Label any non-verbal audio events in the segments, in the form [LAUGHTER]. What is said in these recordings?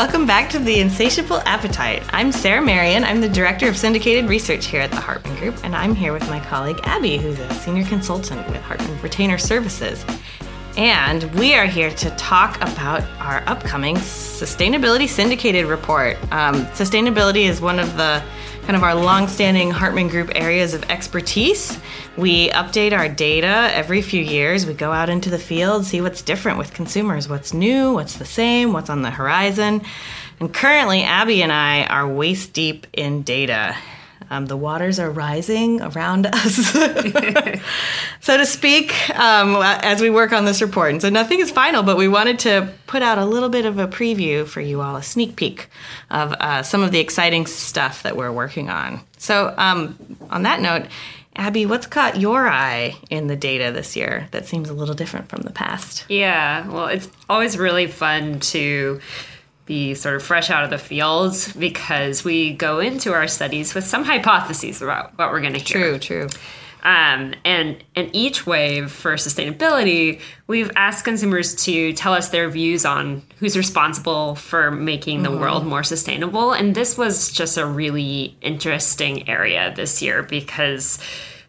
welcome back to The Insatiable Appetite. I'm Sarah Marion. I'm the Director of Syndicated Research here at the Hartman Group, and I'm here with my colleague Abby, who's a Senior Consultant with Hartman Retainer Services. And we are here to talk about our upcoming Sustainability Syndicated Report. Um, sustainability is one of the kind of our long-standing Hartman Group areas of expertise. We update our data every few years. We go out into the field, see what's different with consumers, what's new, what's the same, what's on the horizon. And currently, Abby and I are waist deep in data. Um, the waters are rising around us, [LAUGHS] [LAUGHS] so to speak, um, as we work on this report. And so nothing is final, but we wanted to put out a little bit of a preview for you all, a sneak peek of uh, some of the exciting stuff that we're working on. So, um, on that note, Abby, what's caught your eye in the data this year that seems a little different from the past? Yeah, well, it's always really fun to be sort of fresh out of the fields because we go into our studies with some hypotheses about what we're going to hear. True, true. Um, and and each wave for sustainability, we've asked consumers to tell us their views on who's responsible for making the mm-hmm. world more sustainable. And this was just a really interesting area this year because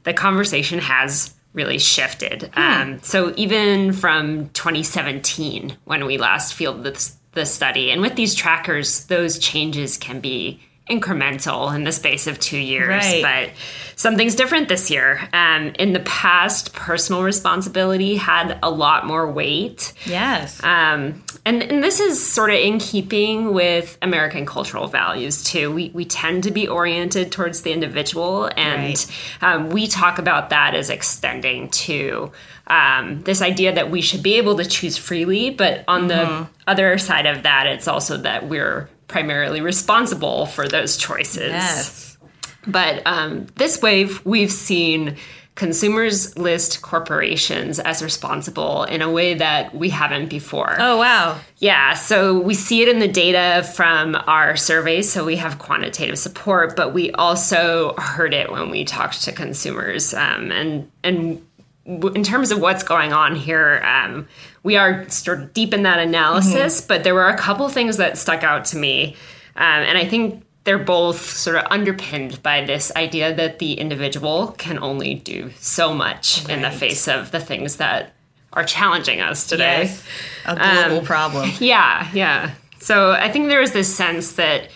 the conversation has really shifted. Hmm. Um, so even from 2017, when we last fielded this the study. And with these trackers, those changes can be incremental in the space of two years. Right. But something's different this year. Um, in the past, personal responsibility had a lot more weight. Yes. Um, and, and this is sort of in keeping with American cultural values too. We, we tend to be oriented towards the individual, and right. um, we talk about that as extending to um, this idea that we should be able to choose freely, but on mm-hmm. the other side of that, it's also that we're primarily responsible for those choices. Yes. But um, this wave, we've seen consumers list corporations as responsible in a way that we haven't before. Oh, wow. Yeah, so we see it in the data from our surveys, so we have quantitative support, but we also heard it when we talked to consumers. Um, and, and in terms of what's going on here, um, we are sort of deep in that analysis, mm-hmm. but there were a couple things that stuck out to me. Um, and I think they're both sort of underpinned by this idea that the individual can only do so much right. in the face of the things that are challenging us today. Yes, a global um, problem. [LAUGHS] Yeah, yeah. So I think there is this sense that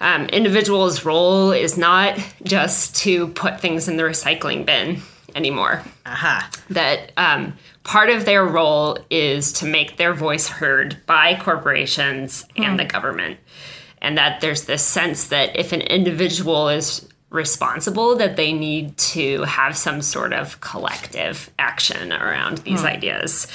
um, individuals' role is not just to put things in the recycling bin anymore. Aha. That um, part of their role is to make their voice heard by corporations mm. and the government. And that there's this sense that if an individual is responsible, that they need to have some sort of collective action around these mm. ideas.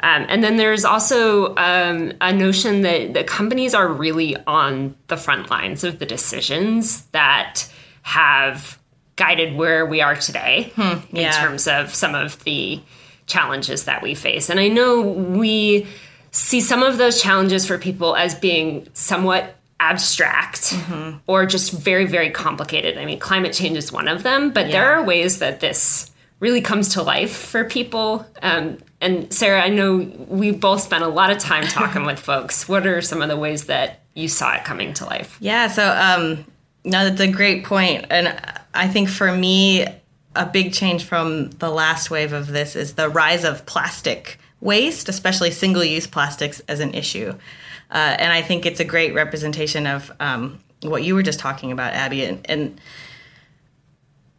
Um, and then there's also um, a notion that the companies are really on the front lines of the decisions that have guided where we are today hmm, yeah. in terms of some of the challenges that we face. And I know we see some of those challenges for people as being somewhat abstract mm-hmm. or just very, very complicated. I mean, climate change is one of them, but yeah. there are ways that this really comes to life for people. Um, and Sarah, I know we both spent a lot of time [LAUGHS] talking with folks. What are some of the ways that you saw it coming to life? Yeah, so um, no, that's a great point. And I think for me, a big change from the last wave of this is the rise of plastic waste, especially single use plastics, as an issue. Uh, and I think it's a great representation of um, what you were just talking about, Abby. And, and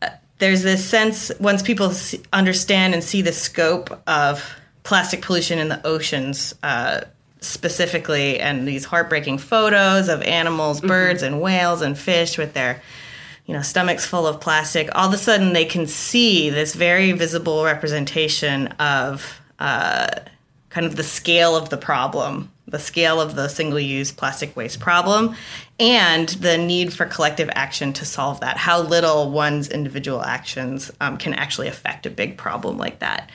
uh, there's this sense, once people see, understand and see the scope of plastic pollution in the oceans, uh, specifically and these heartbreaking photos of animals, mm-hmm. birds and whales and fish with their you know stomachs full of plastic all of a sudden they can see this very visible representation of uh, kind of the scale of the problem the scale of the single-use plastic waste problem and the need for collective action to solve that how little one's individual actions um, can actually affect a big problem like that.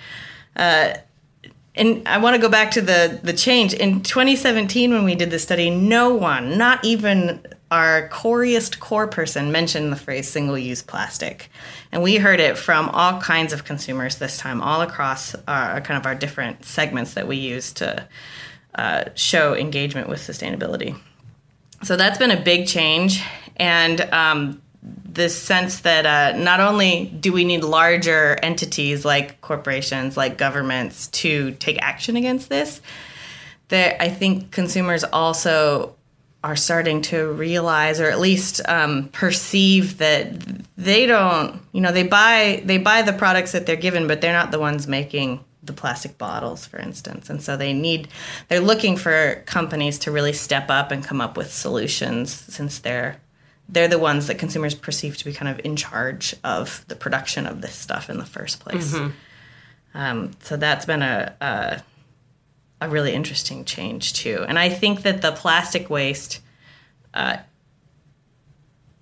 Uh, and I want to go back to the the change in 2017 when we did the study. No one, not even our coriest core person, mentioned the phrase single use plastic, and we heard it from all kinds of consumers this time, all across our kind of our different segments that we use to uh, show engagement with sustainability. so that's been a big change. And um, this sense that uh, not only do we need larger entities like corporations, like governments, to take action against this, that I think consumers also are starting to realize or at least um, perceive that they don't you know they buy they buy the products that they're given but they're not the ones making the plastic bottles for instance. And so they need they're looking for companies to really step up and come up with solutions since they're they're the ones that consumers perceive to be kind of in charge of the production of this stuff in the first place mm-hmm. um, so that's been a, a a really interesting change too. And I think that the plastic waste, uh,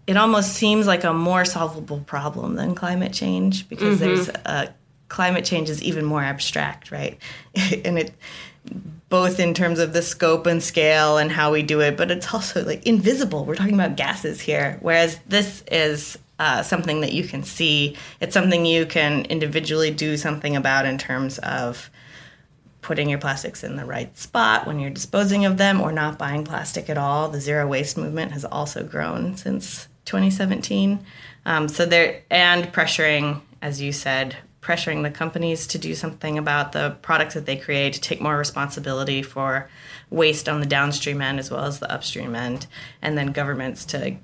it almost seems like a more solvable problem than climate change because mm-hmm. there's uh, climate change is even more abstract, right? [LAUGHS] and it both in terms of the scope and scale and how we do it, but it's also like invisible. We're talking about gases here, whereas this is uh, something that you can see. It's something you can individually do something about in terms of putting your plastics in the right spot when you're disposing of them or not buying plastic at all. The zero waste movement has also grown since 2017. Um, so there and pressuring, as you said, pressuring the companies to do something about the products that they create, to take more responsibility for waste on the downstream end as well as the upstream end, and then governments to,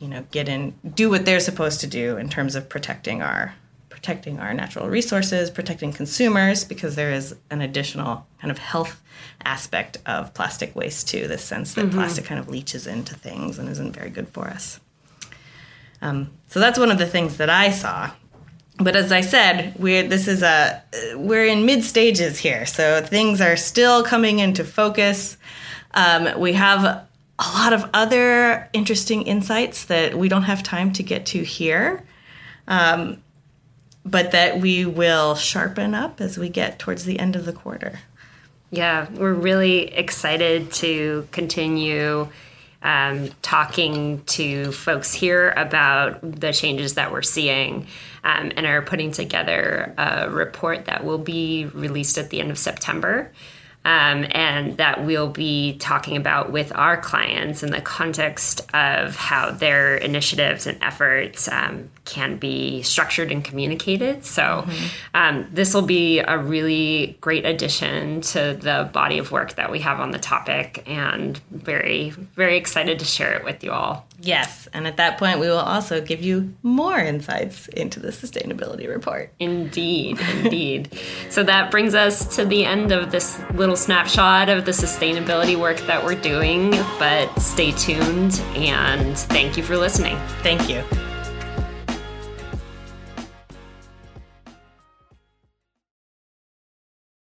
you know, get in, do what they're supposed to do in terms of protecting our protecting our natural resources, protecting consumers, because there is an additional kind of health aspect of plastic waste too, the sense that mm-hmm. plastic kind of leaches into things and isn't very good for us. Um, so that's one of the things that I saw. But as I said, we're this is a we're in mid stages here, so things are still coming into focus. Um, we have a lot of other interesting insights that we don't have time to get to here. Um, but that we will sharpen up as we get towards the end of the quarter. Yeah, we're really excited to continue um, talking to folks here about the changes that we're seeing um, and are putting together a report that will be released at the end of September um, and that we'll be talking about with our clients in the context of how their initiatives and efforts um, can be structured and communicated. So, mm-hmm. um, this will be a really great addition to the body of work that we have on the topic, and very, very excited to share it with you all. Yes, and at that point, we will also give you more insights into the sustainability report. Indeed, indeed. so that brings us to the end of this little snapshot of the sustainability work that we're doing. But stay tuned and thank you for listening. Thank you.